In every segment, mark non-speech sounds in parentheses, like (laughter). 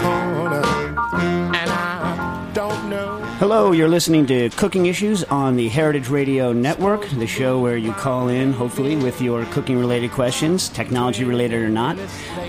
Corner, and I don't know. Hello, you're listening to Cooking Issues on the Heritage Radio Network, the show where you call in, hopefully, with your cooking related questions, technology related or not.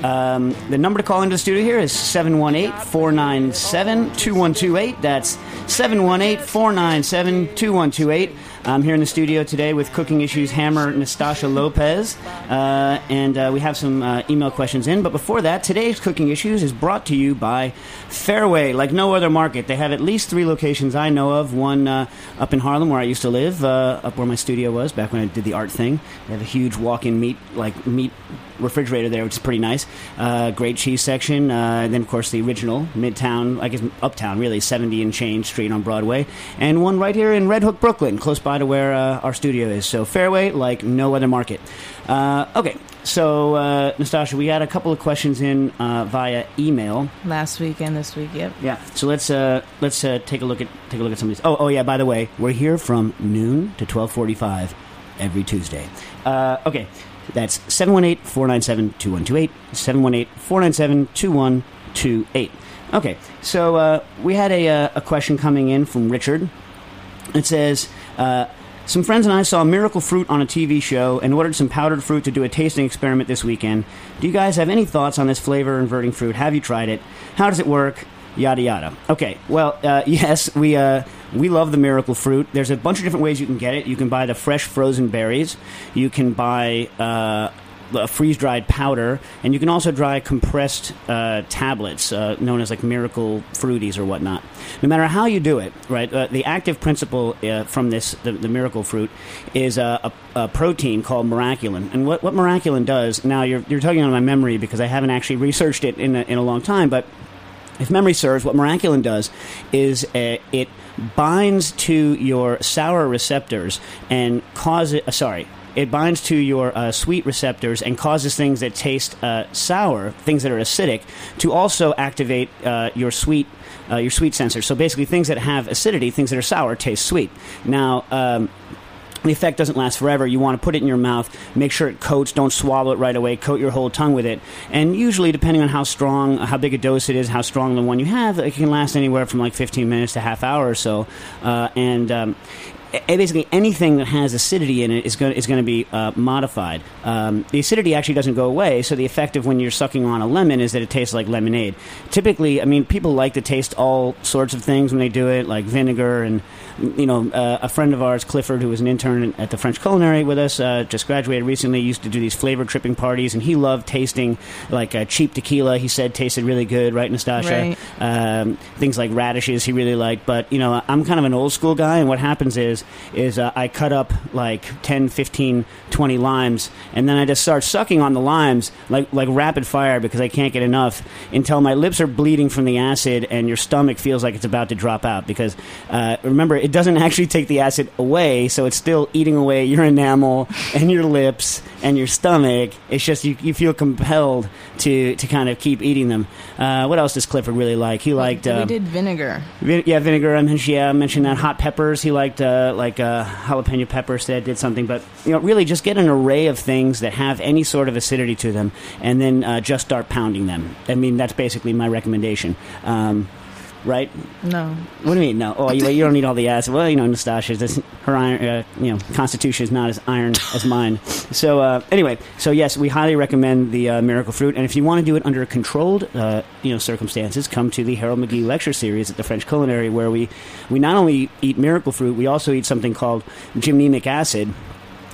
Um, the number to call into the studio here is 718 497 2128. That's 718 497 2128. I'm here in the studio today with Cooking Issues hammer Nastassia Lopez, uh, and uh, we have some uh, email questions in. But before that, today's Cooking Issues is brought to you by Fairway, like no other market. They have at least three locations I know of. One uh, up in Harlem, where I used to live, uh, up where my studio was back when I did the art thing. They have a huge walk-in meat, like meat refrigerator there, which is pretty nice. Uh, great cheese section. Uh, and then, of course, the original Midtown, I guess Uptown, really, 70 and change Street on Broadway. And one right here in Red Hook, Brooklyn, close by to where uh, our studio is. So, Fairway, like no other market. Uh, okay, so, uh, Nastassia, we had a couple of questions in uh, via email. Last week and this week, yep. Yeah. So let's uh, let's uh, take a look at take a look at some of these. Oh, oh yeah. By the way, we're here from noon to twelve forty five every Tuesday. Uh, okay, that's 718-497-2128, 718-497-2128. Okay, so uh, we had a, uh, a question coming in from Richard. It says, uh, some friends and I saw Miracle Fruit on a TV show and ordered some powdered fruit to do a tasting experiment this weekend. Do you guys have any thoughts on this flavor inverting fruit? Have you tried it? How does it work? Yada yada. Okay, well, uh, (laughs) yes, we uh, we love the Miracle Fruit. There's a bunch of different ways you can get it. You can buy the fresh frozen berries. You can buy uh, a freeze dried powder, and you can also dry compressed uh, tablets, uh, known as like Miracle Frooties or whatnot. No matter how you do it, right? Uh, the active principle uh, from this, the, the Miracle Fruit, is a, a, protein called Miraculin. And what, what Miraculin does, now you're, you're tugging on my memory because I haven't actually researched it in a, in a long time, but if memory serves, what Miraculin does is uh, it binds to your sour receptors and causes. Uh, sorry. It binds to your uh, sweet receptors and causes things that taste uh, sour, things that are acidic, to also activate uh, your sweet uh, your sweet sensor. So basically, things that have acidity, things that are sour, taste sweet. Now. Um, the effect doesn't last forever. You want to put it in your mouth, make sure it coats, don't swallow it right away, coat your whole tongue with it. And usually, depending on how strong, how big a dose it is, how strong the one you have, it can last anywhere from like 15 minutes to half hour or so. Uh, and um, basically anything that has acidity in it is going is going to be uh, modified. Um, the acidity actually doesn't go away, so the effect of when you're sucking on a lemon is that it tastes like lemonade. Typically, I mean, people like to taste all sorts of things when they do it, like vinegar and you know, uh, a friend of ours, Clifford, who was an intern at the French Culinary with us, uh, just graduated recently. Used to do these flavor tripping parties, and he loved tasting like uh, cheap tequila. He said tasted really good, right, Nastassia? Right. Um, things like radishes, he really liked. But you know, I'm kind of an old school guy, and what happens is, is uh, I cut up like 10, 15, 20 limes, and then I just start sucking on the limes like like rapid fire because I can't get enough until my lips are bleeding from the acid, and your stomach feels like it's about to drop out. Because uh, remember, it doesn't actually take the acid away, so it's still eating away your enamel and your lips and your stomach. It's just you, you feel compelled to to kind of keep eating them. Uh, what else does Clifford really like? He liked we uh, did vinegar. Vin- yeah, vinegar. I mentioned, yeah, I mentioned that. Hot peppers. He liked uh, uh, like uh, jalapeno pepper said did something, but you know, really just get an array of things that have any sort of acidity to them, and then uh, just start pounding them. I mean, that's basically my recommendation. Um, right? No. What do you mean? No. Oh, you, you don't need all the acid. Well, you know, Nastassia, this, her iron, uh, you know, constitution is not as iron as mine. So uh, anyway, so yes, we highly recommend the uh, Miracle Fruit, and if you want to do it under controlled, uh, you know, circumstances, come to the Harold McGee lecture series at the French Culinary, where we we not only eat Miracle Fruit, we also eat something called gymnemic acid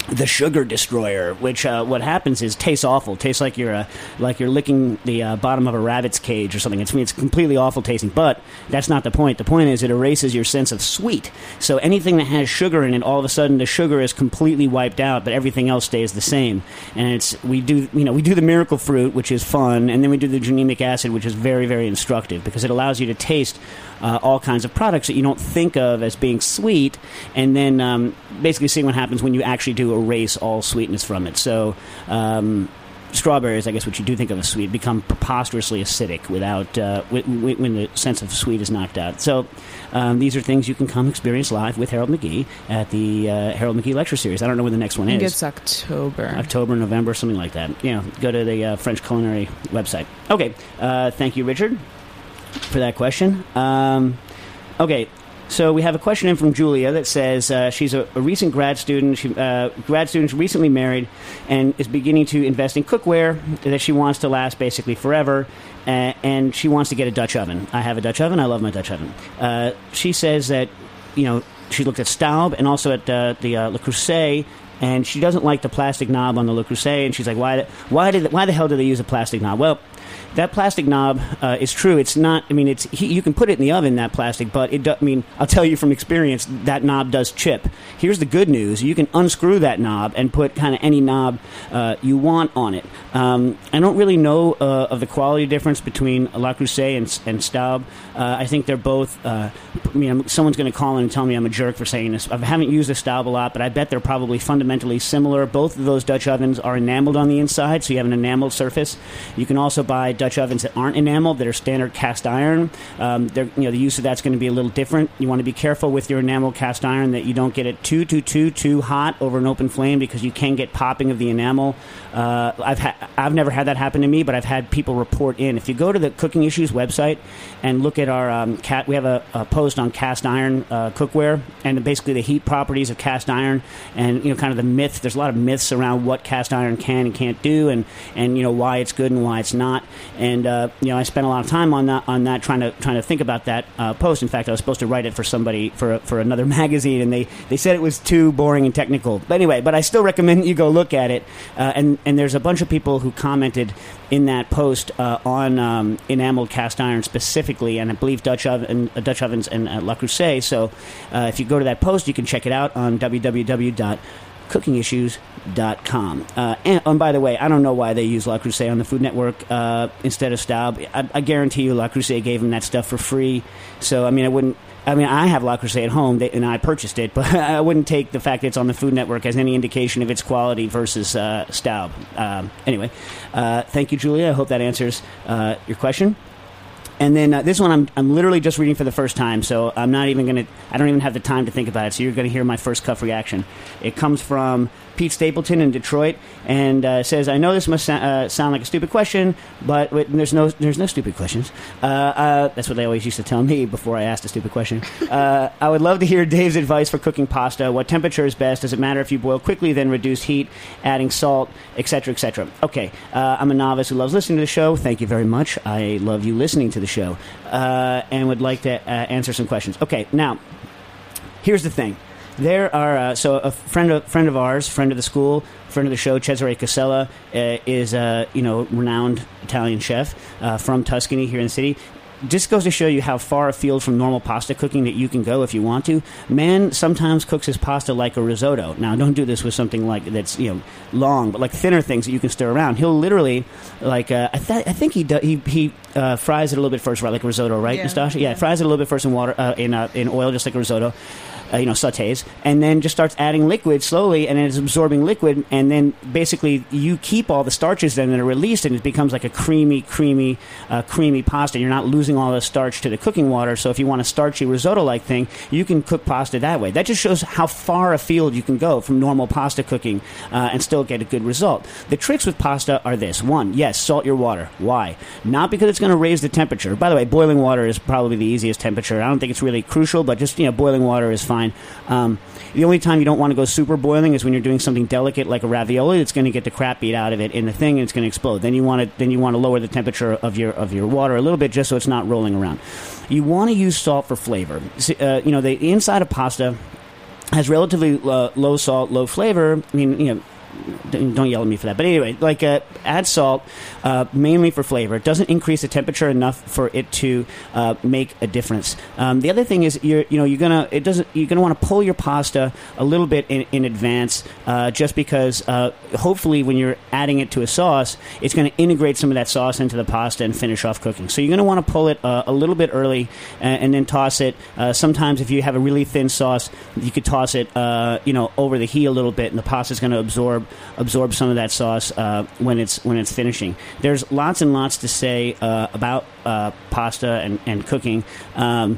the sugar destroyer, which uh, what happens is tastes awful, tastes like you're uh, like you're licking the uh, bottom of a rabbit's cage or something. It's it's completely awful tasting, but that's not the point. The point is it erases your sense of sweet. So anything that has sugar in it, all of a sudden the sugar is completely wiped out, but everything else stays the same. And it's we do you know we do the miracle fruit, which is fun, and then we do the gymnemic acid, which is very very instructive because it allows you to taste uh, all kinds of products that you don't think of as being sweet, and then um, basically seeing what happens when you actually do erase all sweetness from it. So. Um, strawberries, I guess, what you do think of as sweet, become preposterously acidic without uh, when, when the sense of sweet is knocked out. So um, these are things you can come experience live with Harold McGee at the uh, Harold McGee Lecture Series. I don't know when the next one I think is. it's October. October, November, something like that. Yeah, go to the uh, French Culinary website. Okay, uh, thank you, Richard, for that question. Um, okay, so we have a question in from Julia that says uh, she's a, a recent grad student. She, uh, grad student recently married and is beginning to invest in cookware that she wants to last basically forever. Uh, and she wants to get a Dutch oven. I have a Dutch oven. I love my Dutch oven. Uh, she says that you know she looked at Staub and also at uh, the uh, Le Creuset and she doesn't like the plastic knob on the Le Creuset, and she's like, "Why? Why did? Why the hell do they use a plastic knob?" Well, that plastic knob uh, is true. It's not. I mean, it's he, you can put it in the oven that plastic, but it. Do, I mean, I'll tell you from experience that knob does chip. Here's the good news: you can unscrew that knob and put kind of any knob uh, you want on it. Um, I don't really know uh, of the quality difference between La Creuset and, and Staub. Uh, I think they're both. Uh, I mean, someone's going to call in and tell me I'm a jerk for saying this. I haven't used a Staub a lot, but I bet they're probably fundamentally similar. Both of those Dutch ovens are enameled on the inside, so you have an enameled surface. You can also buy Dutch ovens that aren't enameled, that are standard cast iron. Um, you know, the use of that's going to be a little different. You want to be careful with your enamel cast iron that you don't get it too, too, too, too hot over an open flame because you can get popping of the enamel. Uh, I've ha- I've never had that happen to me, but I've had people report in. If you go to the Cooking Issues website and look at our um, cat, we have a, a post on cast iron uh, cookware and basically the heat properties of cast iron and you know kind of the myth. There's a lot of myths around what cast iron can and can't do, and and you know why it's good and why it's not. And uh, you know I spent a lot of time on that on that trying to trying to think about that uh, post. In fact, I was supposed to write it for somebody for for another (laughs) magazine, and they they said it was too boring and technical. But anyway, but I still recommend you go look at it. Uh, and and there's a bunch of people who commented in that post uh, on um, enameled cast iron specifically, and I believe Dutch oven, uh, Dutch ovens and uh, Le Creuset. So if you go to that post, you can check it out on www.cookingissues.com. Uh, and, and by the way, I don't know why they use La Creuset on the Food Network uh, instead of Staub. I, I guarantee you, La Creuset gave them that stuff for free. So I mean, I wouldn't. I mean, I have La Creuset at home, they, and I purchased it, (laughs) but I wouldn't take the fact that it's on the Food Network as any indication of its quality versus uh, Staub. Um, anyway, uh, thank you, Julia. I hope that answers uh, your question. And then uh, this one, I'm, I'm literally just reading for the first time, so I'm not even going to, I don't even have the time to think about it, so you're going to hear my first cuff reaction. It comes from Pete Stapleton in Detroit and uh, says, I know this must uh, sound like a stupid question, but wait, there's, no, there's no stupid questions. Uh, uh, that's what they always used to tell me before I asked a stupid question. (laughs) Uh, I would love to hear Dave's advice for cooking pasta. What temperature is best? Does it matter if you boil quickly, then reduce heat, adding salt, etc., etc.? Okay, I'm a novice who loves listening to the show. Thank you very much. I love you listening to the show uh, and would like to uh, answer some questions. Okay, now, here's the thing. There are uh, so a friend of friend of ours, friend of the school, friend of the show, Cesare Casella, uh, is a you know renowned Italian chef uh, from Tuscany here in the city. Just goes to show you how far afield from normal pasta cooking that you can go if you want to. Man sometimes cooks his pasta like a risotto. Now, don't do this with something like that's you know long, but like thinner things that you can stir around. He'll literally like uh, I, th- I think he do- he he uh, fries it a little bit first, right, like a risotto, right, Yeah. Nastassia? Yeah, fries it a little bit first in water uh, in uh, in oil, just like a risotto. Uh, you know, sautés, and then just starts adding liquid slowly, and it's absorbing liquid, and then basically you keep all the starches then that are released, and it becomes like a creamy, creamy, uh, creamy pasta. You're not losing all the starch to the cooking water. So if you want a starchy risotto-like thing, you can cook pasta that way. That just shows how far afield you can go from normal pasta cooking uh, and still get a good result. The tricks with pasta are this: one, yes, salt your water. Why? Not because it's going to raise the temperature. By the way, boiling water is probably the easiest temperature. I don't think it's really crucial, but just you know, boiling water is fine. Um, the only time you don't want to go super boiling is when you're doing something delicate like a ravioli. It's going to get the crap beat out of it in the thing, and it's going to explode. Then you want to then you want to lower the temperature of your of your water a little bit, just so it's not rolling around. You want to use salt for flavor. Uh, you know, the inside of pasta has relatively uh, low salt, low flavor. I mean, you know, don't yell at me for that. But anyway, like uh, add salt uh, mainly for flavor. It doesn't increase the temperature enough for it to uh, make a difference. Um, the other thing is you're you know you're gonna it doesn't you're gonna want to pull your pasta a little bit in, in advance, uh, just because uh, hopefully when you're adding it to a sauce, it's going to integrate some of that sauce into the pasta and finish off cooking. So you're going to want to pull it uh, a little bit early and, and then toss it. Sometimes if you have a really thin sauce, you could toss it you know over the heat a little bit, and the pasta is going to absorb absorb some of that sauce uh, when it's when it's finishing. There's lots and lots to say uh, about uh, pasta and, and cooking. Um,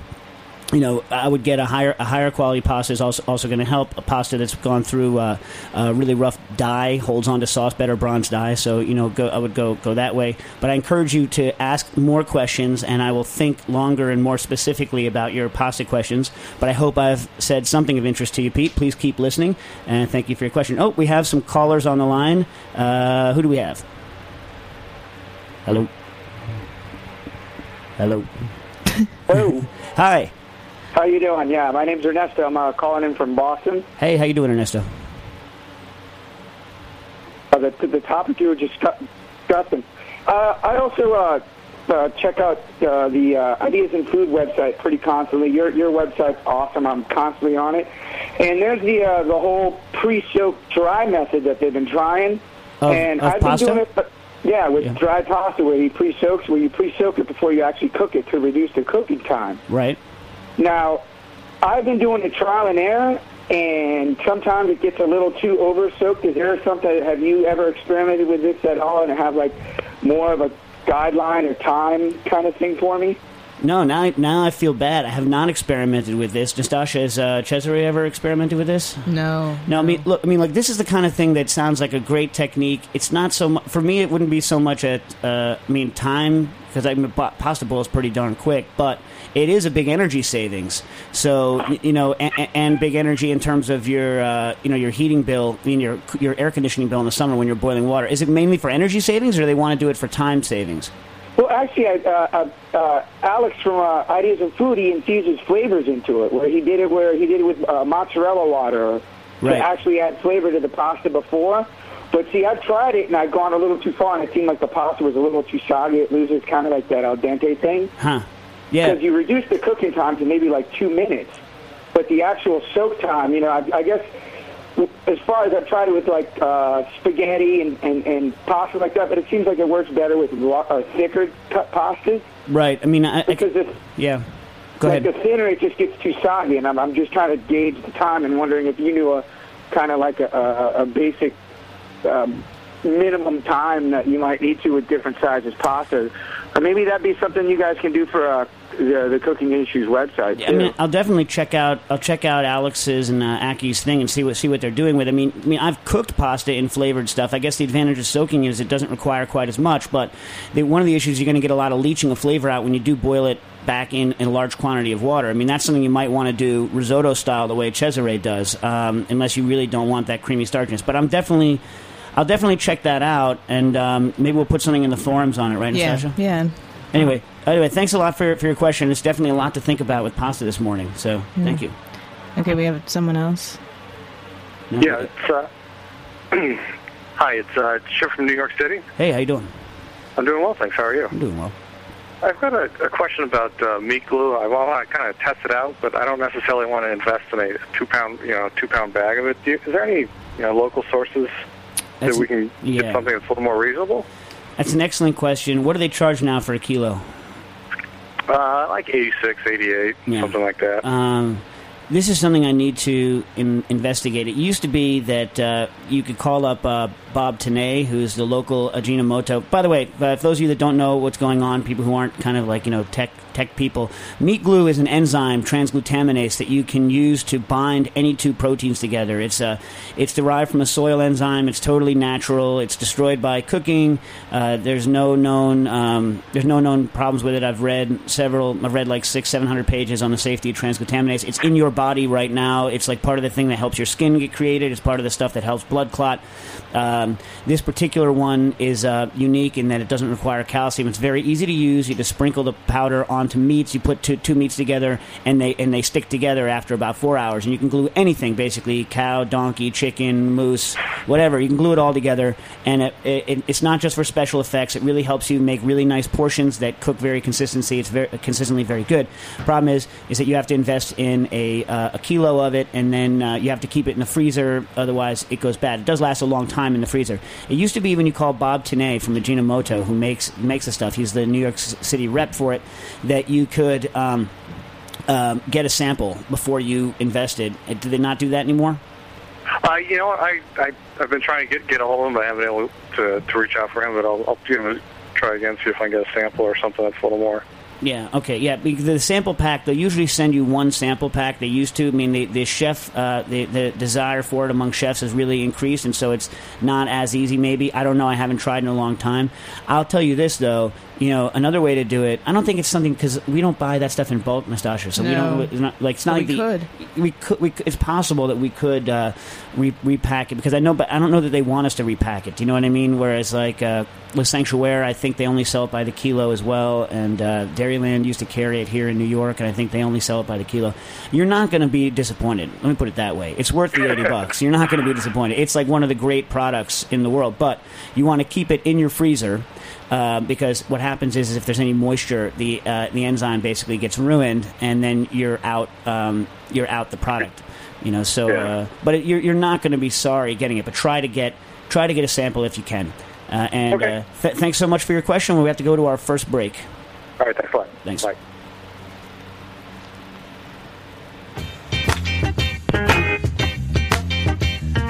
you know, I would get a higher a higher quality pasta is also also going to help. A pasta that's gone through uh, a really rough dye holds on to sauce better, bronze dye. So you know, go, I would go go that way. But I encourage you to ask more questions, and I will think longer and more specifically about your pasta questions. But I hope I've said something of interest to you, Pete. Please keep listening, and thank you for your question. Oh, we have some callers on the line. Uh, who do we have? Hello. Hello. (laughs) Hello. (laughs) Hi. How you doing? Yeah, my name's Ernesto. I'm uh, calling in from Boston. Hey, how you doing, Ernesto? Uh, the, the topic you were just cu- discussing. Uh, I also uh, uh, check out uh, the uh, Ideas in Food website pretty constantly. Your your website's awesome. I'm constantly on it. And there's the uh, the whole pre-soaked dry method that they've been trying. Of- and of I've pasta? been doing it. But, yeah, with Yeah. dry pasta, where you pre-soaks, where you pre-soak it before you actually cook it to reduce the cooking time. Right. Now, I've been doing the trial and error, and sometimes it gets a little too over soaked. Is there something? Have you ever experimented with this at all, and have like more of a guideline or time kind of thing for me? No, now now I feel bad. I have not experimented with this. Nastassia, has uh, Cesare ever experimented with this? No. No, I mean, look, I mean, like this is the kind of thing that sounds like a great technique. It's not so much for me. It wouldn't be so much at, uh, I mean, time because I mean, pa- pasta bowl is pretty darn quick, but it is a big energy savings. So you know, and, and big energy in terms of your, uh, you know, your heating bill, I mean, your your air conditioning bill in the summer when you're boiling water. Is it mainly for energy savings, or do they want to do it for time savings? Well, actually, I, uh, uh, uh, Alex from uh, Ideas of Food, he infuses flavors into it. Where he did it, where he did it with uh, mozzarella water Right. to actually add flavor to the pasta before. But see, I've tried it and I've gone a little too far, and it seemed like the pasta was a little too soggy. It loses kind of like that al dente thing. Huh? Yeah. because you reduce the cooking time to maybe like two minutes, but the actual soak time, you know, I, I guess as far as I've tried it with like uh, spaghetti and, and, and pasta like that, but it seems like it works better with lo- uh, thicker cut pastas Right. I mean, I, I, because it's yeah. Go like ahead. the thinner it just gets too soggy, and I'm, I'm just trying to gauge the time and wondering if you knew a kind of like a, a, a basic um, minimum time that you might need to with different sizes pasta, or maybe that'd be something you guys can do for uh, the, the Cooking Issues website. I mean, I'll definitely check out. I'll check out Alex's and uh, Aki's thing and see what see what they're doing with. it. I mean, I mean, I've cooked pasta in flavored stuff. I guess the advantage of soaking is it doesn't require quite as much. But the, one of the issues you're going to get a lot of leaching of flavor out when you do boil it back in, in a large quantity of water. I mean, that's something you might want to do risotto style, the way Cesare does, um, unless you really don't want that creamy starchiness. But I'm definitely. I'll definitely check that out, and um, maybe we'll put something in the forums on it, right, Yeah. Natasha? Yeah. Anyway, anyway, thanks a lot for, for your question. It's definitely a lot to think about with pasta this morning. So thank you. Okay, we have someone else. No? Yeah, it's uh, (clears throat) hi, it's uh, Chip from New York City. Hey, how you doing? I'm doing well, thanks. How are you? I'm doing well. I've got a, a question about uh, meat glue. I want to kind of test it out, but I don't necessarily want to invest in a two pound, you know, two pound bag of it. Do you, is there any, you know, local sources That's, that we can yeah. get something that's a little more reasonable? that's an excellent question. What do they charge now for a kilo? Uh, like 86, 88, Yeah. something like that. Um, this is something I need to in, investigate. It used to be that uh, you could call up uh, Bob Tanay, who's the local Ajinomoto. By the way, uh, for those of you that don't know what's going on, people who aren't kind of like you know tech tech people, meat glue is an enzyme transglutaminase that you can use to bind any two proteins together. It's uh, it's derived from a soil enzyme. It's totally natural. It's destroyed by cooking. Uh, there's no known um, there's no known problems with it. I've read several. I've read like six seven hundred pages on the safety of transglutaminase. It's in your body right now. It's like part of the thing that helps your skin get created. It's part of the stuff that helps blood clot. Um, this particular one is uh, unique in that it doesn't require calcium. It's very easy to use. You just sprinkle the powder onto meats. You put two, two meats together, and they and they stick together after about four hours. And you can glue anything, basically cow, donkey, chicken, moose, whatever. You can glue it all together, and it, it, it's not just for special effects. It really helps you make really nice portions that cook very consistently. It's very consistently very good. Problem is, is that you have to invest in a uh, a kilo of it, and then uh, you have to keep it in the freezer. Otherwise, it goes bad. It does last a long time in the freezer. It used to be when you call Bob Tanay from Ajinomoto, who makes makes the stuff. He's the New York City rep for it. That you could. Um, um, get a sample before you invested. Uh, Do they not do that anymore? Uh, you know, I, I I've been trying to get get a hold of him, but I haven't been able to to reach out for him. But I'll I'll you know, try again, see if I can get a sample or something that's a little more. Yeah. Okay. Yeah. Because the sample pack, they usually send you one sample pack. They used to. I mean, the, the chef, uh, the the desire for it among chefs has really increased, and so it's not as easy. Maybe I don't know. I haven't tried in a long time. I'll tell you this though. You know, another way to do it. I don't think it's something because we don't buy that stuff in bulk, Nastassia. So we don't. It's not, like it's not But like we the, could. We could. We it's possible that we could uh, re- repack it because I know, but I don't know that they want us to repack it. Do you know what I mean? Whereas like uh, with Sanctuary, I think they only sell it by the kilo as well, and uh, Dairyland used to carry it here in New York, and I think they only sell it by the kilo. You're not going to be disappointed. Let me put it that way. It's worth the eighty bucks. You're not going to be disappointed. It's like one of the great products in the world, but you want to keep it in your freezer. Uh, because what happens is, is if there's any moisture, the uh, the enzyme basically gets ruined, and then you're out um, you're out the product. You know, so Yeah. uh, but it, you're you're not going to be sorry getting it. But try to get try to get a sample if you can. Uh, and Okay. uh, th- thanks so much for your question. We have to go to our first break. All right, thanks a lot. Thanks. Bye.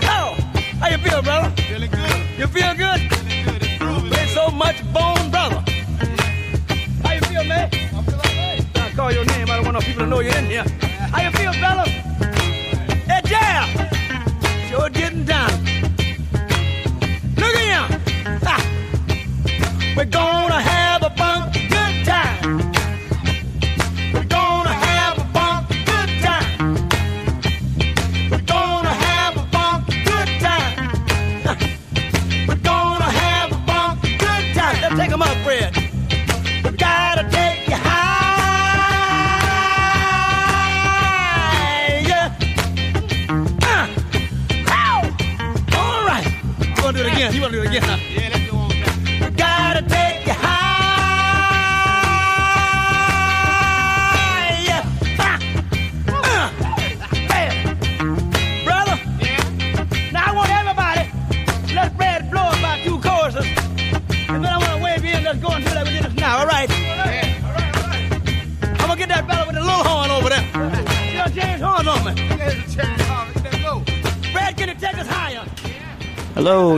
Oh, how you feel, brother? Feeling good. You feel good? Feeling good. There's so much bone, brother. How you feel, man? I feel alright. I call your name. I don't want no people to know you're in here. How you feel, fella?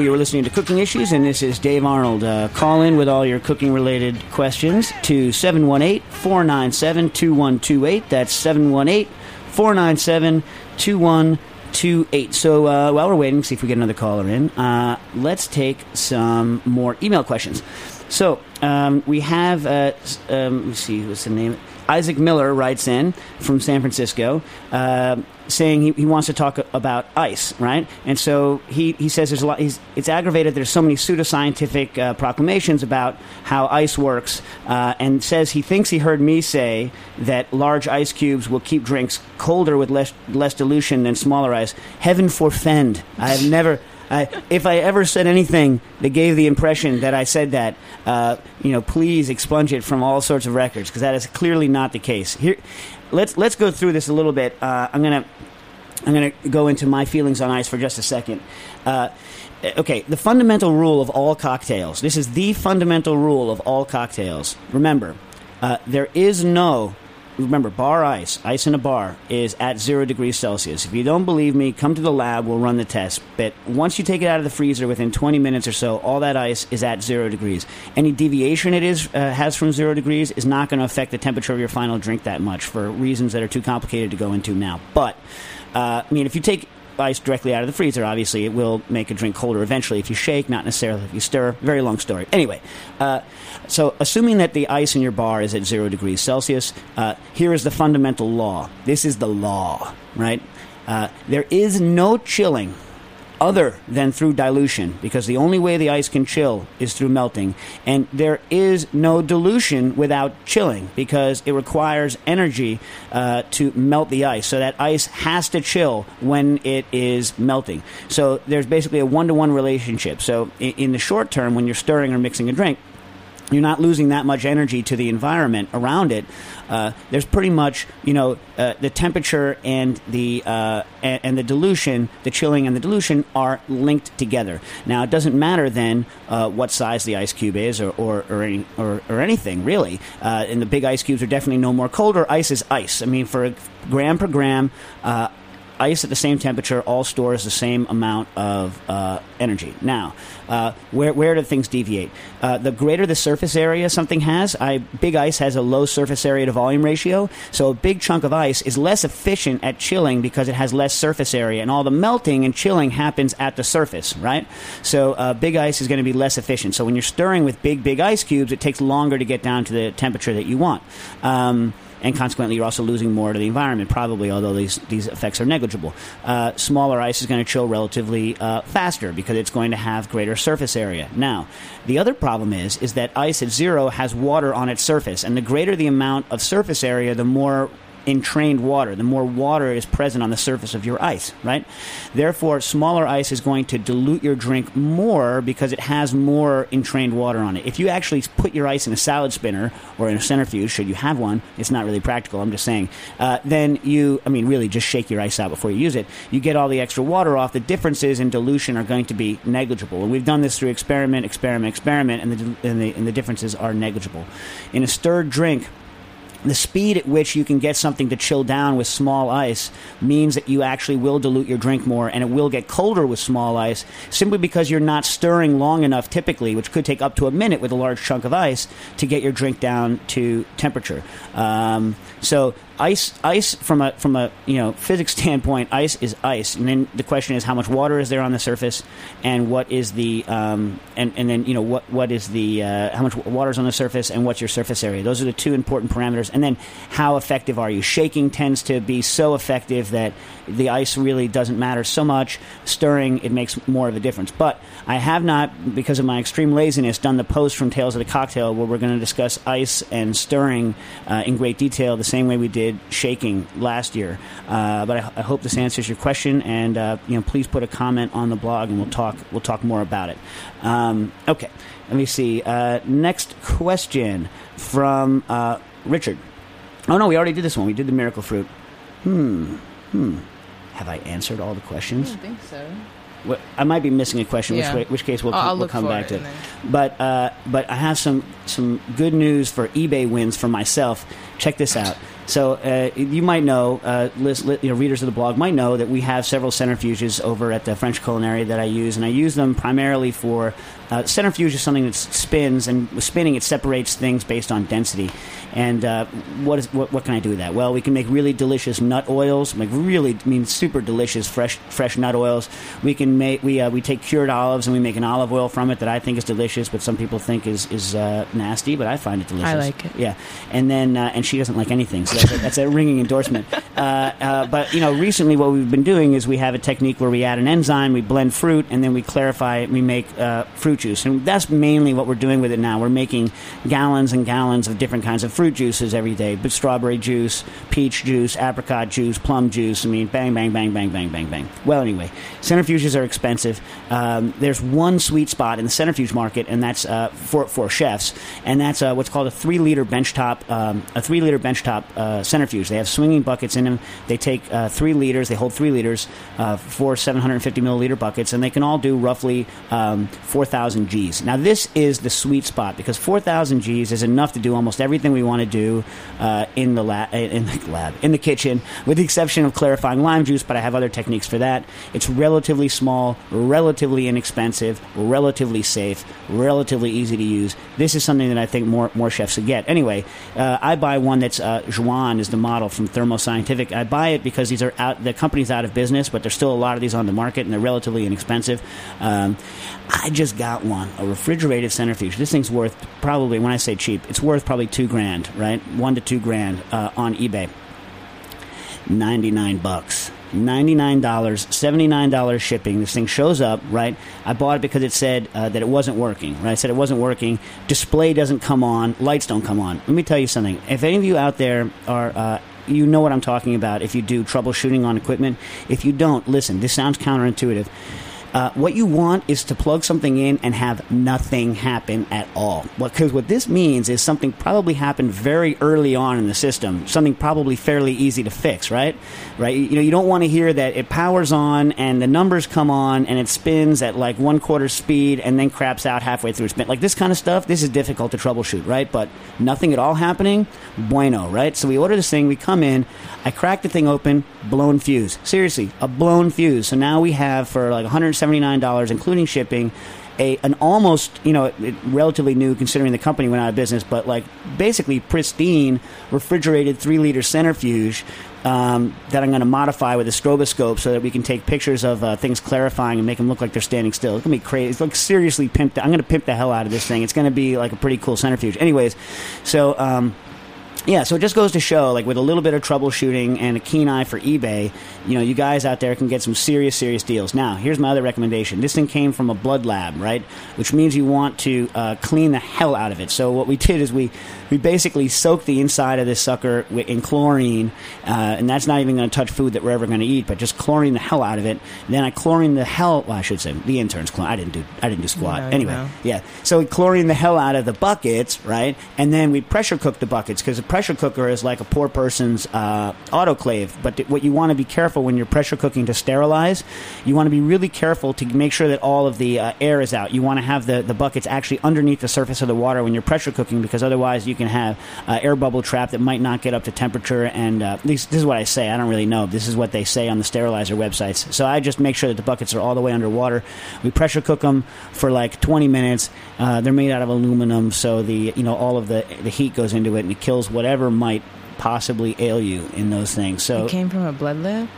You were listening to Cooking Issues, and this is Dave Arnold. Uh, call in with all your cooking related questions to 718 497 2128. That's 718 497 2128. So uh, while we're waiting, see if we get another caller in, uh, let's take some more email questions. So um, we have, uh, um, let me see, what's the name? Isaac Miller writes in from San Francisco uh, saying he, he wants to talk about ice, right? And so he, he says there's a lot, he's, it's aggravated there's so many pseudoscientific uh, proclamations about how ice works uh, and says he thinks he heard me say that large ice cubes will keep drinks colder with less, less dilution than smaller ice. Heaven forfend. I have never. I, if I ever said anything that gave the impression that I said that, uh, you know, please expunge it from all sorts of records because that is clearly not the case. Here, let's let's go through this a little bit. Uh, I'm gonna I'm gonna go into my feelings on ice for just a second. Uh, okay, the fundamental rule of all cocktails. This is the fundamental rule of all cocktails. Remember, uh, there is no remember, bar ice, ice in a bar, is at zero degrees Celsius. If you don't believe me, come to the lab. We'll run the test. But once you take it out of the freezer, within 20 minutes or so, all that ice is at zero degrees. Any deviation it is uh, has from zero degrees is not going to affect the temperature of your final drink that much for reasons that are too complicated to go into now. But uh, I mean, if you take ice directly out of the freezer, obviously it will make a drink colder eventually if you shake, not necessarily if you stir. Very long story. Anyway, uh, so assuming that the ice in your bar is at zero degrees Celsius, uh, here is the fundamental law. This is the law, right? Uh, there is no chilling other than through dilution, because the only way the ice can chill is through melting. And there is no dilution without chilling, because it requires energy uh, to melt the ice. So that ice has to chill when it is melting. So there's basically a one to one relationship. So in, in the short term, when you're stirring or mixing a drink, you're not losing that much energy to the environment around it. Uh, there's pretty much, you know, uh, the temperature and the uh, and, and, the dilution, the chilling and the dilution are linked together. Now, it doesn't matter then uh, what size the ice cube is or or or, any, or, or anything really. Uh, and the big ice cubes are definitely no more colder. Ice is ice. I mean, for a gram per gram, uh, ice at the same temperature all stores the same amount of uh, energy. Now, uh, where where do things deviate? Uh, the greater the surface area something has, I, big ice has a low surface area to volume ratio, so a big chunk of ice is less efficient at chilling because it has less surface area, and all the melting and chilling happens at the surface, right? So uh, big ice is going to be less efficient. So when you're stirring with big big ice cubes, it takes longer to get down to the temperature that you want. Um, and consequently, you're also losing more to the environment, probably, although these, these effects are negligible. Uh, smaller ice is going to chill relatively uh, faster because it's going to have greater surface area. Now, the other problem is is that ice at zero has water on its surface, and the greater the amount of surface area, the more entrained water, the more water is present on the surface of your ice, right? Therefore, smaller ice is going to dilute your drink more because it has more entrained water on it. If you actually put your ice in a salad spinner or in a centrifuge, should you have one, it's not really practical, I'm just saying, uh, then you, I mean, really just shake your ice out before you use it. You get all the extra water off. The differences in dilution are going to be negligible. And we've done this through experiment, experiment, experiment, and the, and the, and the differences are negligible. In a stirred drink, the speed at which you can get something to chill down with small ice means that you actually will dilute your drink more and it will get colder with small ice simply because you're not stirring long enough typically, which could take up to a minute with a large chunk of ice to get your drink down to temperature. Um, so ice ice from a from a you know physics (laughs) standpoint ice is ice. And then the question is how much water is there on the surface and what is the um, and and then you know what what is the uh, how much water is on the surface and what's your surface area. Those are the two important parameters. And then how effective are you? Shaking tends to be so effective that the ice really doesn't matter so much stirring it makes more of a difference but I have not because of my extreme laziness done the post from Tales of the Cocktail where we're going to discuss ice and stirring uh, in great detail the same way we did shaking last year. Uh, but I, I, hope this answers your question, and uh, you know, please put a comment on the blog, and we'll talk. We'll talk more about it. Um, okay, let me see. Uh, next question from uh, Richard. Oh no, we already did this one. We did the miracle fruit. Hmm. Hmm. Have I answered all the questions? I don't think so. Well, I might be missing a question, Yeah. which, which case we'll, I'll- I'll we'll come back to. then- But uh, but I have some some good news for eBay wins for myself. Check this out. So uh, you might know, uh, list, li- you know, readers of the blog might know that we have several centrifuges over at the French Culinary that I use, and I use them primarily for uh, centrifuge is something that spins, and with spinning it separates things based on density. And uh, what is what, what can I do with that? Well, we can make really delicious nut oils, like really, I mean, super delicious fresh fresh nut oils. We can make we uh, we take cured olives and we make an olive oil from it that I think is delicious, but some people think is is uh, nasty, but I find it delicious. I like it. Yeah, and then uh, and she doesn't like anything, so that's a, that's a ringing endorsement. (laughs) Uh, uh, but you know, recently what we've been doing is we have a technique where we add an enzyme, we blend fruit, and then we clarify. We make uh, fruit juice, and that's mainly what we're doing with it now. We're making gallons and gallons of different kinds of fruit juices every day: but strawberry juice, peach juice, apricot juice, plum juice. I mean, bang, bang, bang, bang, bang, bang, bang. Well, anyway, centrifuges are expensive. Um, there's one sweet spot in the centrifuge market, and that's uh, for for chefs, and that's uh, what's called a three liter benchtop, um, a three liter benchtop uh, centrifuge. They have swinging buckets in them. They take uh, three liters. They hold three liters, uh, four 750 milliliter buckets, and they can all do roughly um, 4,000 Gs. Now this is the sweet spot because 4,000 Gs is enough to do almost everything we want to do uh, in the lab, in the (laughs) lab, in the kitchen, with the exception of clarifying lime juice. But I have other techniques for that. It's relatively small, relatively inexpensive, relatively safe, relatively easy to use. This is something that I think more more chefs should get. Anyway, uh, I buy one that's uh, Juan is the model from Thermo Scientific. I buy it because these are out. The company's out of business, but there's still a lot of these on the market, and they're relatively inexpensive. Um, I just got one, a refrigerated centrifuge. This thing's worth probably, when I say cheap, it's worth probably two grand, right? One to two grand uh, on eBay. 99 bucks. $99, $79 shipping. This thing shows up, right? I bought it because it said uh, that it wasn't working, right? I said it wasn't working. Display doesn't come on, lights don't come on. Let me tell you something. If any of you out there are, uh, you know what I'm talking about if you do troubleshooting on equipment. If you don't, listen, this sounds counterintuitive. Uh, what you want is to plug something in and have nothing happen at all. Because what this means is something probably happened very early on in the system. Something probably fairly easy to fix, right? Right? You know, you don't want to hear that it powers on and the numbers come on and it spins at like one quarter speed and then craps out halfway through spin. Like this kind of stuff, this is difficult to troubleshoot, right? But nothing at all happening, bueno, right? So we order this thing, we come in, I crack the thing open, blown fuse. Seriously, a blown fuse. So now we have for like 179 dollars, including shipping, a an almost you know relatively new considering the company went out of business, but like basically pristine refrigerated three liter centrifuge. Um, that I'm going to modify with a stroboscope so that we can take pictures of uh, things clarifying and make them look like they're standing still. It's going to be crazy. It's like seriously pimped. I'm going to pimp the hell out of this thing. It's going to be like a pretty cool centrifuge. Anyways, so um, yeah, so it just goes to show, like with a little bit of troubleshooting and a keen eye for eBay, you know, you guys out there can get some serious, serious deals. Now, here's my other recommendation. This thing came from a blood lab, right? Which means you want to uh, clean the hell out of it. So what we did is we we basically soak the inside of this sucker in chlorine, uh, and that's not even going to touch food that we're ever going to eat, but just chlorine the hell out of it. then I chlorine the hell. Well, I should say the interns chlorine. I didn't do I didn't do squat. No, anyway, yeah. So we chlorine the hell out of the buckets, right? And then we pressure cook the buckets because a pressure cooker is like a poor person's uh, autoclave. But th- what you want to be careful when you're pressure cooking to sterilize, you want to be really careful to make sure that all of the uh, air is out. You want to have the, the buckets actually underneath the surface of the water when you're pressure cooking because otherwise you can have uh, air bubble trap that might not get up to temperature. And uh, at least this is what I say. I don't really know. This is what they say on the sterilizer websites. So I just make sure that the buckets are all the way underwater. We pressure cook them for like 20 minutes. Uh, they're made out of aluminum, so the you know all of the the heat goes into it and it kills whatever might possibly ail you in those things. So It came from a blood lab.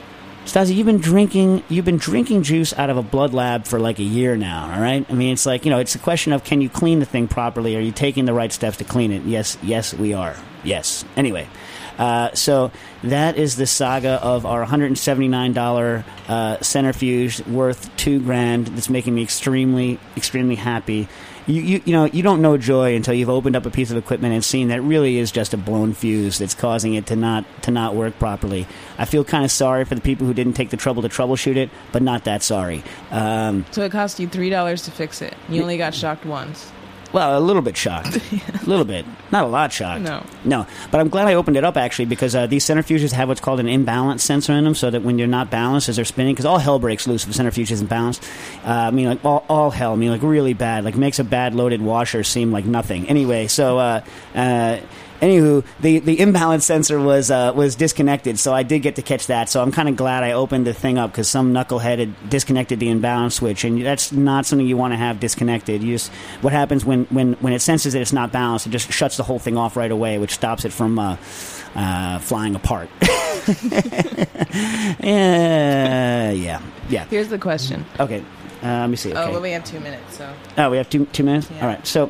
Stasi, you've been drinking you've been drinking juice out of a blood lab for like a year now, all right? I mean, it's like, you know, it's a question of can you clean the thing properly? Are you taking the right steps to clean it? Yes, yes, we are. Yes. Anyway, uh, so that is the saga of our $179 uh, centrifuge worth two grand that's making me extremely, extremely happy. You, you, you know, you don't know joy until you've opened up a piece of equipment and seen that really is just a blown fuse that's causing it to not to not work properly. I feel kind of sorry for the people who didn't take the trouble to troubleshoot it, but not that sorry. Um, So it cost you three dollars to fix it. You only got shocked once. Well, a little bit shocked, (laughs) a little bit, not a lot shocked. No. no. But I'm glad I opened it up actually because uh, these centrifuges have what's called an imbalance sensor in them, so that when you're not balanced as they're spinning, because all hell breaks loose if a centrifuge isn't balanced. Uh, I mean, like all, all hell. I mean, like really bad. Like makes a bad loaded washer seem like nothing. Anyway, so. Uh, uh, Anywho, the, the imbalance sensor was uh, was disconnected, so I did get to catch that. So I'm kind of glad I opened the thing up because some knucklehead had disconnected the imbalance switch, and that's not something you want to have disconnected. You just what happens when, when, when it senses that it's not balanced, it just shuts the whole thing off right away, which stops it from uh, uh, flying apart. (laughs) yeah, yeah, yeah. Here's the question. Okay, uh, let me see. Okay. Oh, well, we have two minutes, so Oh, we have two two minutes. Yeah. All right. So,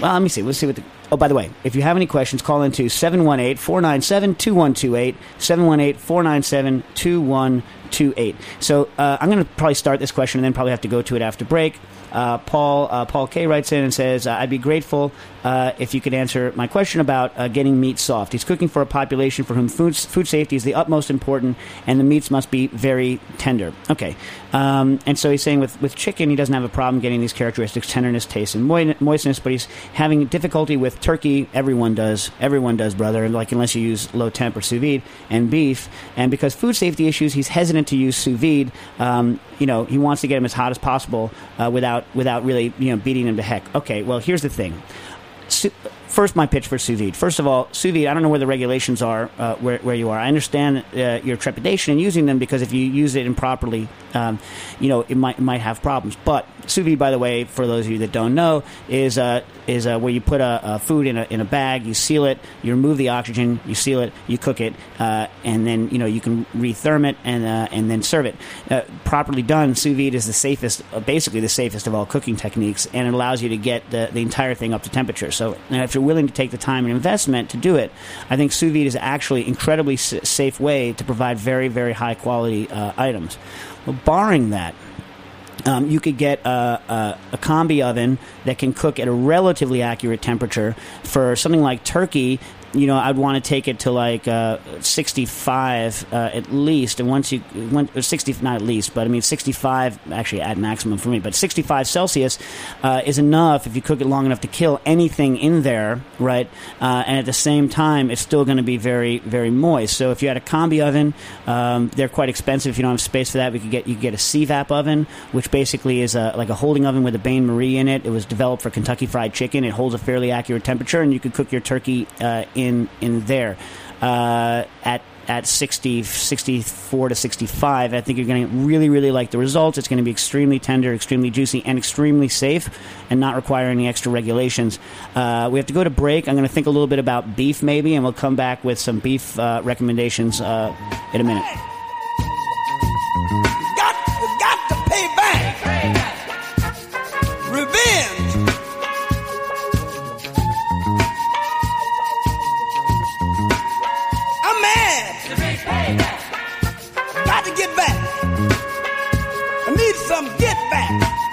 well, let me see. Let's see what the. Oh, by the way, if you have any questions, call into 718-497-2128, 718 497 2128. So uh, I'm going to probably start this question and then probably have to go to it after break. Uh, Paul uh, Paul K writes in and says, uh, "I'd be grateful uh, if you could answer my question about uh, getting meat soft. He's cooking for a population for whom food food safety is the utmost important, and the meats must be very tender. Okay, um, and so he's saying with with chicken, he doesn't have a problem getting these characteristics: tenderness, taste, and moistness. But he's having difficulty with turkey. Everyone does. Everyone does, brother. Like unless you use low temp or sous vide, and beef. And because food safety issues, he's hesitant to use sous vide. Um, you know, he wants to get them as hot as possible uh, without without really you know beating them to heck. Okay, well here's the thing. 시, First, my pitch for sous vide. First of all, sous vide. I don't know where the regulations are uh, where, where you are. I understand uh, your trepidation in using them because if you use it improperly, um, you know it might might have problems. But sous vide, by the way, for those of you that don't know, is uh, is uh, where you put a, a food in a in a bag, you seal it, you remove the oxygen, you seal it, you cook it, uh, and then you know you can retherm it and uh, and then serve it. Properly done, sous vide is the safest, basically the safest of all cooking techniques, and it allows you to get the, the entire thing up to temperature. So if you're willing to take the time and investment to do it, I think sous vide is actually incredibly s- safe way to provide very very high quality uh, items. Well, barring that, um, you could get a, a, a combi oven that can cook at a relatively accurate temperature for something like turkey. You know, I'd want to take it to like uh, 65 uh, at least, and once you went 60, not at least, but I mean 65 actually at maximum for me, but 65 Celsius uh, is enough if you cook it long enough to kill anything in there, right? Uh, and at the same time, it's still going to be very, very moist. So if you had a combi oven, um, they're quite expensive. If you don't have space for that, we could get you could get a CVAP oven, which basically is a, like a holding oven with a Bain Marie in it. It was developed for Kentucky Fried Chicken. It holds a fairly accurate temperature, and you could cook your turkey uh, in in there uh, at at 60, 64 to 65. I think you're going to really, really like the results. It's going to be extremely tender, extremely juicy, and extremely safe, and not require any extra regulations. Uh, we have to go to break. I'm going to think a little bit about beef, maybe, and we'll come back with some beef uh, recommendations uh, in a minute. Some get back.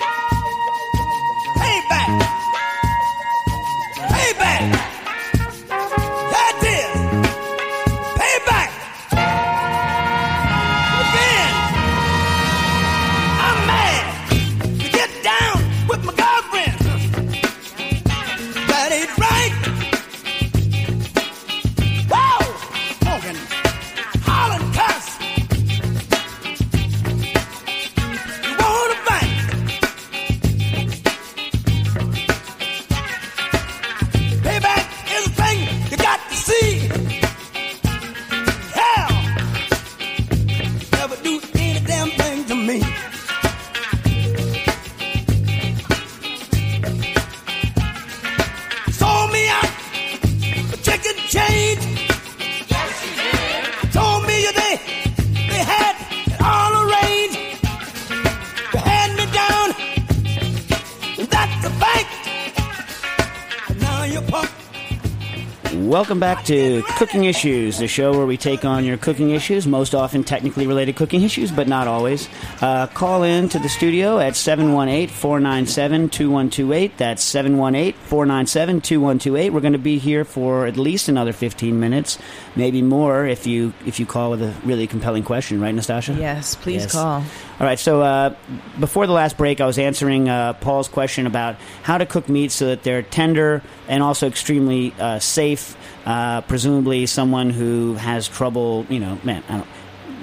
Welcome back to Cooking Issues, the show where we take on your cooking issues, most often technically related cooking issues, but not always. Uh, call in to the studio at 718 497 2128. That's 718 497 2128. We're going to be here for at least another 15 minutes, maybe more if you if you call with a really compelling question, right, Nastassia? Yes, please Yes. call. All right. So uh, before the last break, I was answering uh, Paul's question about how to cook meat so that they're tender and also extremely uh, safe. Uh, presumably, someone who has trouble, you know, man, I don't.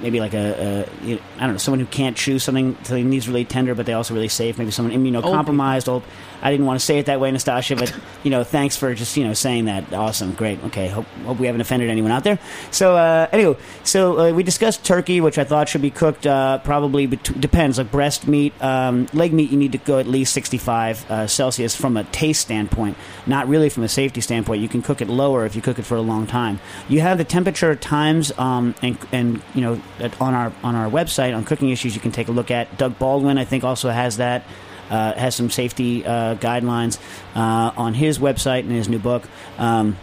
Maybe like a, a you know, I don't know, someone who can't chew something, something needs really tender, but they also really safe. Maybe someone immunocompromised. Old. I didn't want to say it that way, Nastassia, but you know, thanks for just you know saying that. Awesome, great, okay. Hope, hope we haven't offended anyone out there. So uh, anyway, so uh, we discussed turkey, which I thought should be cooked. Uh, probably bet- depends. Like breast meat, um, leg meat, you need to go at least sixty-five uh, Celsius from a taste standpoint, not really from a safety standpoint. You can cook it lower if you cook it for a long time. You have the temperature times, um, and and you know on our on our website on cooking issues, you can take a look at. Doug Baldwin, I think, also has that uh, has some safety uh, guidelines uh, on his website and his new book. Um,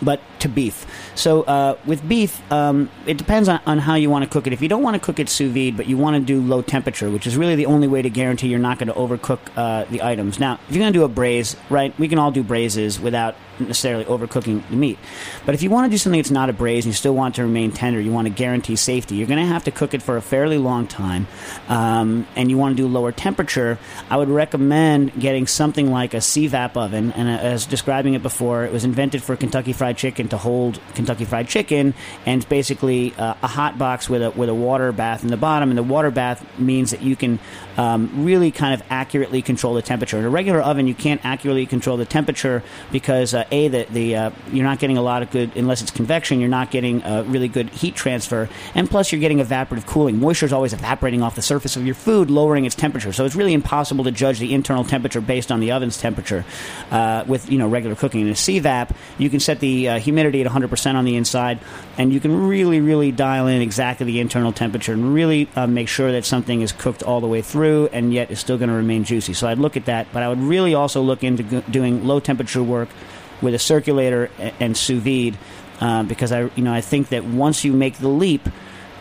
but to beef. So uh, with beef, um, it depends on, on how you want to cook it. If you don't want to cook it sous vide, but you want to do low temperature, which is really the only way to guarantee you're not going to overcook uh, the items. Now, if you're going to do a braise, right, we can all do braises without necessarily overcooking the meat. But if you want to do something that's not a braise and you still want to remain tender, you want to guarantee safety, you're going to have to cook it for a fairly long time, um, and you want to do lower temperature. I would recommend getting something like a CVAP oven. And uh, as describing it before, it was invented for Kentucky Fried Chicken to hold Kentucky Fried Chicken, and it's basically uh, a hot box with a with a water bath in the bottom. And the water bath means that you can um, really kind of accurately control the temperature. In a regular oven, you can't accurately control the temperature because uh, a the the uh, you're not getting a lot of good unless it's convection. You're not getting really good heat transfer, and plus you're getting evaporative cooling. Moisture is always evaporating off the surface of your food, lowering its temperature. So it's really impossible to judge the internal temperature based on the oven's temperature uh, with you know regular cooking. In a CVAP, you can set the uh, humidity at 100 percent on the inside, and you can really really dial in exactly the internal temperature and really uh, make sure that something is cooked all the way through and yet is still going to remain juicy. So I'd look at that, but I would really also look into doing low temperature work with a circulator a- and sous vide uh, because I you know I think that once you make the leap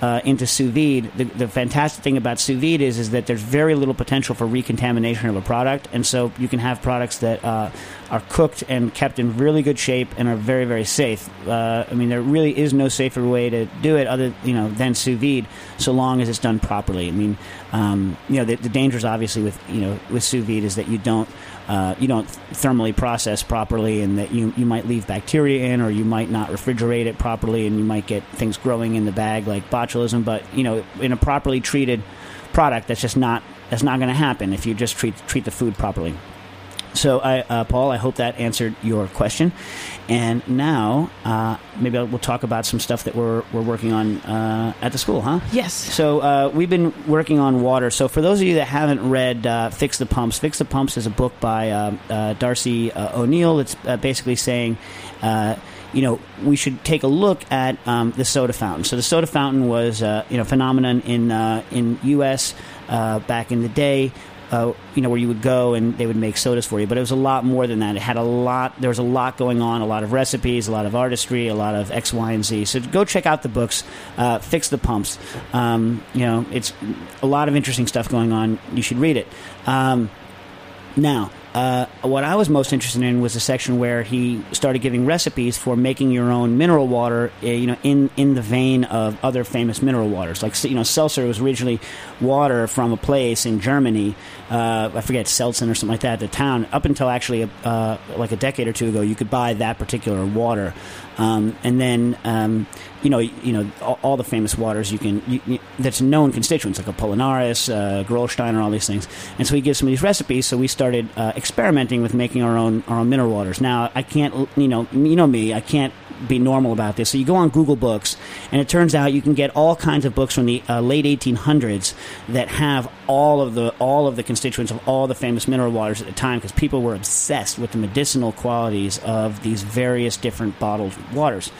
uh, into sous vide, the, the fantastic thing about sous vide is is that there's very little potential for recontamination of a product, and so you can have products that uh, are cooked and kept in really good shape and are very very safe. Uh, I mean, there really is no safer way to do it other you know than sous vide, so long as it's done properly. I mean, um, you know, the, the dangers obviously with you know with sous vide is that you don't uh, you don't thermally process properly, and that you you might leave bacteria in, or you might not refrigerate it properly, and you might get things growing in the bag like botulism. But you know, in a properly treated product, that's just not that's not going to happen if you just treat treat the food properly. So, I, uh, Paul, I hope that answered your question. And now, uh, maybe we'll talk about some stuff that we're, we're working on uh, at the school, huh? Yes. So, uh, we've been working on water. So, for those of you that haven't read uh, Fix the Pumps, Fix the Pumps is a book by uh, uh, Darcy uh, O'Neil. It's uh, basically saying, uh, you know, we should take a look at um, the soda fountain. So, the soda fountain was, uh, you know, phenomenon in uh, in U.S. Uh, back in the day uh, you know, where you would go and they would make sodas for you. But it was a lot more than that. It had a lot. There was a lot going on. A lot of recipes, a lot of artistry, a lot of X, Y, and Z. So go check out the books. Uh, Fix the pumps. Um, you know, it's a lot of interesting stuff going on. You should read it. Um, now, uh, what I was most interested in was a section where he started giving recipes for making your own mineral water. uh, You know, in in the vein of other famous mineral waters, like you know, seltzer was originally water from a place in Germany. Uh, I forget Seltzen or something like that. The town up until actually uh, like a decade or two ago, you could buy that particular water. Um, and then um, you know you know all, all the famous waters you can you, you, that's known constituents like Apollinaris, uh, Gerolsteiner, all these things. And so he gives some of these recipes. So we started uh, experimenting with making our own our own mineral waters. Now I can't you know you know me I can't be normal about this. So you go on Google Books, and it turns out you can get all kinds of books from the uh, late 1800s that have all of the all of the constituents of all the famous mineral waters at the time because people were obsessed with the medicinal qualities of these various different bottled waters.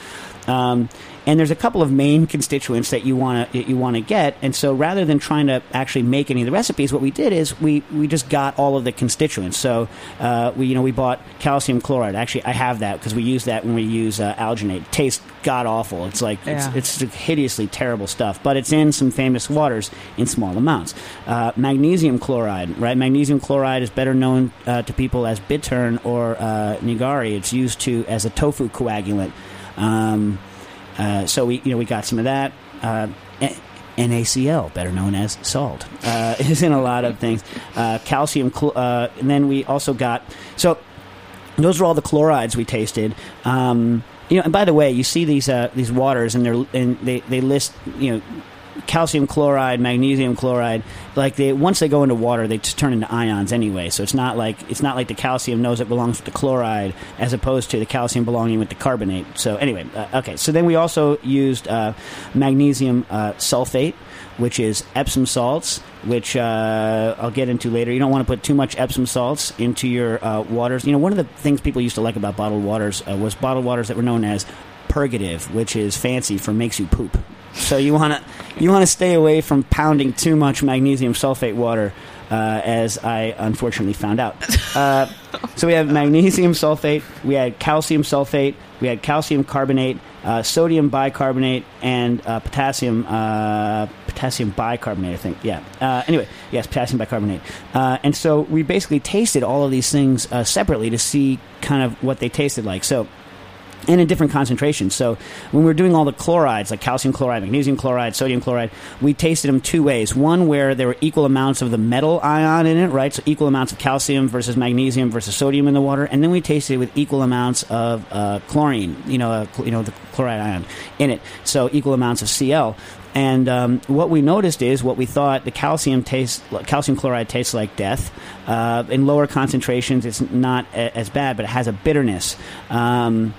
Um, and there's a couple of main constituents that you want to you want to get, and so rather than trying to actually make any of the recipes, what we did is we, we just got all of the constituents. So uh, we you know we bought calcium chloride. Actually, I have that because we use that when we use uh, alginate. Tastes god awful. It's like Yeah. it's, it's hideously terrible stuff, but it's in some famous waters in small amounts. Uh, magnesium chloride, right? Magnesium chloride is better known uh, to people as bittern or uh, nigari. It's used to as a tofu coagulant. Um, uh, so we, you know, we got some of that. Uh, NaCl, better known as salt, uh, (laughs) is in a lot of things. Uh, calcium, chl- uh, and then we also got so those are all the chlorides we tasted. Um, you know, and by the way, you see these uh, these waters, and they're and they they list you know calcium chloride, magnesium chloride. Like they once they go into water, they just turn into ions anyway. So it's not like it's not like the calcium knows it belongs with the chloride, as opposed to the calcium belonging with the carbonate. So anyway, uh, okay. So then we also used uh, magnesium uh, sulfate. Which is Epsom salts, which uh, I'll get into later. You don't want to put too much Epsom salts into your uh, waters. You know, one of the things people used to like about bottled waters uh, was bottled waters that were known as purgative, which is fancy for makes you poop. So you want to you want to stay away from pounding too much magnesium sulfate water, uh, as I unfortunately found out. Uh, so we have magnesium sulfate, we had calcium sulfate, we had calcium carbonate, uh, sodium bicarbonate, and uh, potassium uh, potassium bicarbonate. I think, yeah. Uh, anyway, yes, potassium bicarbonate. And so we basically tasted all of these things separately to see kind of what they tasted like. So and in different concentrations. So when we were doing all the chlorides, like calcium chloride, magnesium chloride, sodium chloride, we tasted them two ways. One where there were equal amounts of the metal ion in it, right? So equal amounts of calcium versus magnesium versus sodium in the water, and then we tasted it with equal amounts of uh, chlorine, you know, uh, cl- you know, the chloride ion in it. So equal amounts of Cl. And um, what we noticed is what we thought the calcium tastes, calcium chloride tastes like death. Uh, in lower concentrations, it's not a- as bad, but it has a bitterness. Um,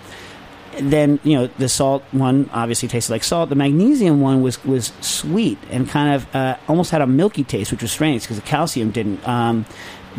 then you know the salt one obviously tasted like salt. The magnesium one was was sweet and kind of uh, almost had a milky taste, which was strange because the calcium didn't. Um,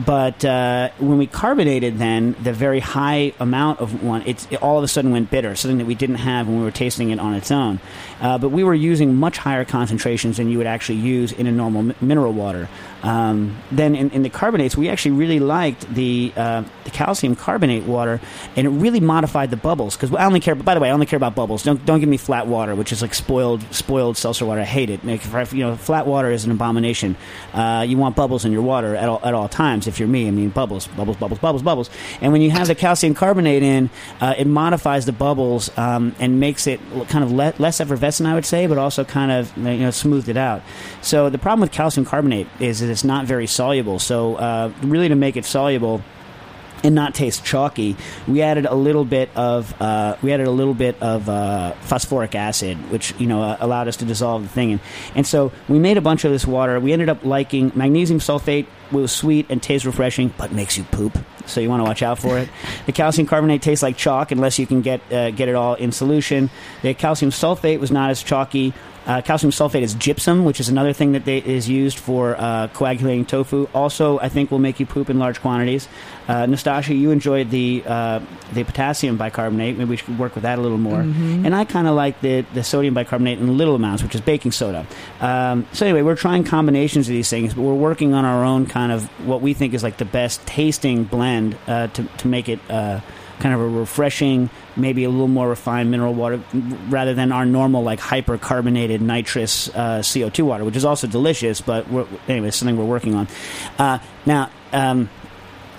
but uh, when we carbonated, then the very high amount of one, it's, it all of a sudden went bitter, something that we didn't have when we were tasting it on its own. Uh, but we were using much higher concentrations than you would actually use in a normal mi- mineral water. Um, then in, in the carbonates, we actually really liked the uh, the calcium carbonate water, and it really modified the bubbles. Because I only care. By the way, I only care about bubbles. Don't don't give me flat water, which is like spoiled spoiled seltzer water. I hate it. Like, you know, flat water is an abomination. Uh, you want bubbles in your water at all at all times. If you're me, I mean bubbles, bubbles, bubbles, bubbles, bubbles. And when you have the calcium carbonate in, uh, it modifies the bubbles um, and makes it kind of le- less effervescent, I would say, but also kind of you know smoothed it out. So the problem with calcium carbonate is that it's not very soluble. So uh, really, to make it soluble and not taste chalky, we added a little bit of uh, we added a little bit of uh, phosphoric acid, which you know uh, allowed us to dissolve the thing. And, and so we made a bunch of this water. We ended up liking magnesium sulfate. was sweet and tastes refreshing, but makes you poop. So you want to watch out for it. (laughs) the calcium carbonate tastes like chalk unless you can get uh, get it all in solution. The calcium sulfate was not as chalky. Uh, calcium sulfate is gypsum, which is another thing that they, is used for uh, coagulating tofu. Also, I think will make you poop in large quantities. Uh, Nastassia, you enjoyed the uh, the potassium bicarbonate. Maybe we should work with that a little more. And I kind of like the the sodium bicarbonate in little amounts, which is baking soda. Um, so anyway, we're trying combinations of these things, but we're working on our own kind of what we think is like the best tasting blend uh, to to make it. Uh, kind of a refreshing, maybe a little more refined mineral water rather than our normal like hypercarbonated nitrous uh, CO2 water, which is also delicious. But we're, anyway, it's something we're working on. Uh, now, um,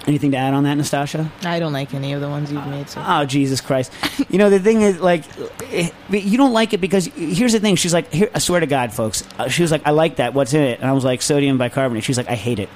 anything to add on that, Nastassia? I don't like any of the ones you've made so Oh Jesus Christ! You know the thing is like, eh, you don't like it because here's the thing. She's like, here, I swear to God, folks. Uh, she was like, I like that. What's in it? And I was like, sodium bicarbonate. She's like, I hate it.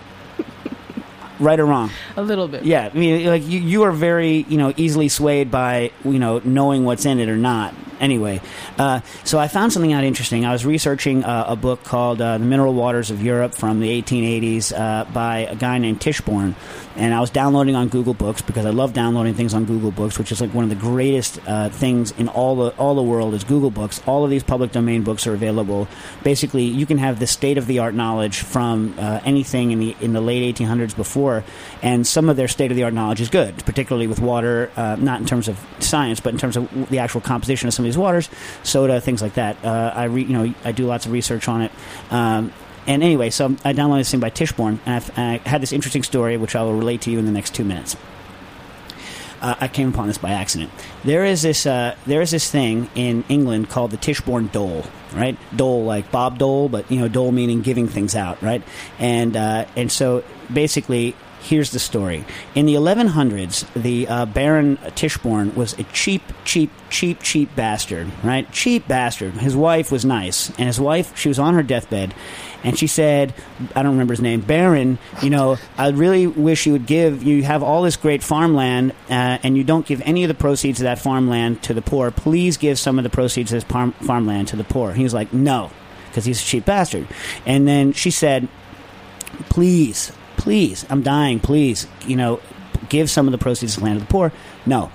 Right or wrong? a little bit. Yeah, I mean, like you, you are very, you know, easily swayed by, you know, knowing what's in it or not. Anyway, uh, so I found something out interesting. I was researching uh, a book called uh, "The Mineral Waters of Europe" from the 1880s uh, by a guy named Tichborne, and I was downloading on Google Books because I love downloading things on Google Books, which is like one of the greatest uh, things in all the all the world is Google Books. All of these public domain books are available. Basically, you can have the state of the art knowledge from uh, anything in the in the late 1800s before, and some of their state of the art knowledge is good, particularly with water, not in terms of science, but in terms of the actual composition of some of these waters, soda, things like that. Uh, I re, you know I do lots of research on it. Um, and anyway, so I downloaded this thing by Tichborne, and and I had this interesting story, which I will relate to you in the next two minutes. Uh, I came upon this by accident. There is this uh, there is this thing in England called the Tichborne Dole, right? Dole like Bob Dole, but you know Dole meaning giving things out, right? And uh, and so basically, here's the story. In the 1100s, the uh, Baron Tichborne was a cheap, cheap, cheap, cheap bastard, right? Cheap bastard. His wife was nice, and his wife she was on her deathbed, and she said, I don't remember his name, Baron, you know, I really wish you would give, you have all this great farmland, uh, and you don't give any of the proceeds of that farmland to the poor. Please give some of the proceeds of this par- farmland to the poor. He was like, no, because he's a cheap bastard. And then she said, please, please, I'm dying, please, you know, give some of the proceeds of the land to the poor. No.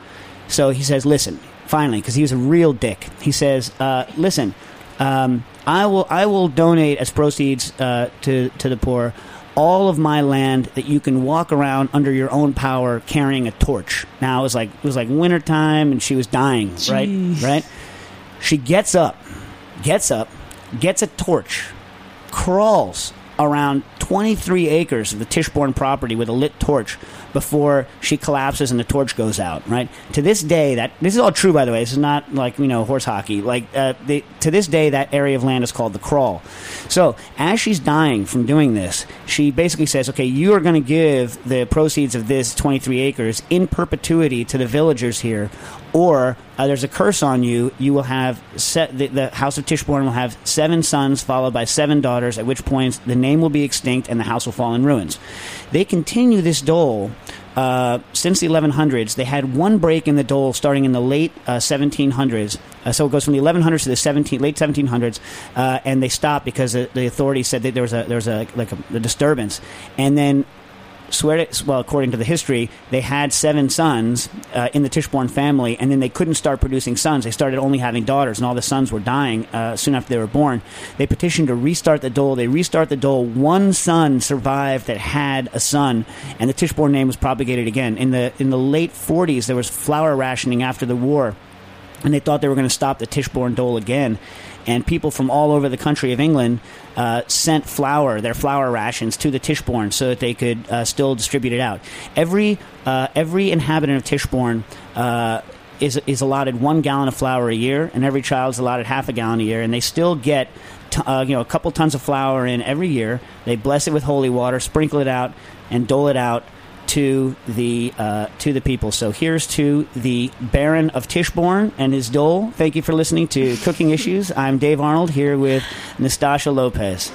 So he says, listen, finally, because he was a real dick. He says, uh, listen, um, I will I will donate as proceeds uh, to to the poor all of my land that you can walk around under your own power carrying a torch. Now it was like it was like wintertime and she was dying, right? Right? She gets up, gets up, gets a torch, crawls around 23 acres of the Tichborne property with a lit torch before she collapses and the torch goes out. Right to this day, that this is all true by the way. This is not like you know horse hockey. Like uh, to this day, that area of land is called the Crawl. So as she's dying from doing this, she basically says, "Okay, you are going to give the proceeds of this 23 acres in perpetuity to the villagers here, or uh, there's a curse on you. You will have the, the House of Tichborne will have seven sons followed by seven daughters. At which point the name will be extinct and the house will fall in ruins. They continue this dole uh, since the 1100s. They had one break in the dole starting in the late uh, 1700s. Uh, so it goes from the 1100s to the 17 late 1700s, uh, and they stopped because the, the authorities said that there was a there was a like a, a disturbance, and then swear well, according to the history, they had seven sons uh, in the Tichborne family, and then they couldn't start producing sons. They started only having daughters, and all the sons were dying uh, soon after they were born. They petitioned to restart the dole. They restart the dole. One son survived that had a son, and the Tichborne name was propagated again. In the in the late 40s, there was flour rationing after the war, and they thought they were going to stop the Tichborne dole again. And people from all over the country of England uh, sent flour, their flour rations, to the Tichborne so that they could uh, still distribute it out. Every uh, every inhabitant of Tichborne uh, is is allotted one gallon of flour a year, and every child is allotted half a gallon a year, and they still get. T- uh, you know, a couple tons of flour in every year. They bless it with holy water, sprinkle it out, and dole it out to the uh, to the people. So here's to the Baron of Tichborne and his dole. Thank you for listening to Cooking Issues. I'm Dave Arnold here with Nastassia Lopez.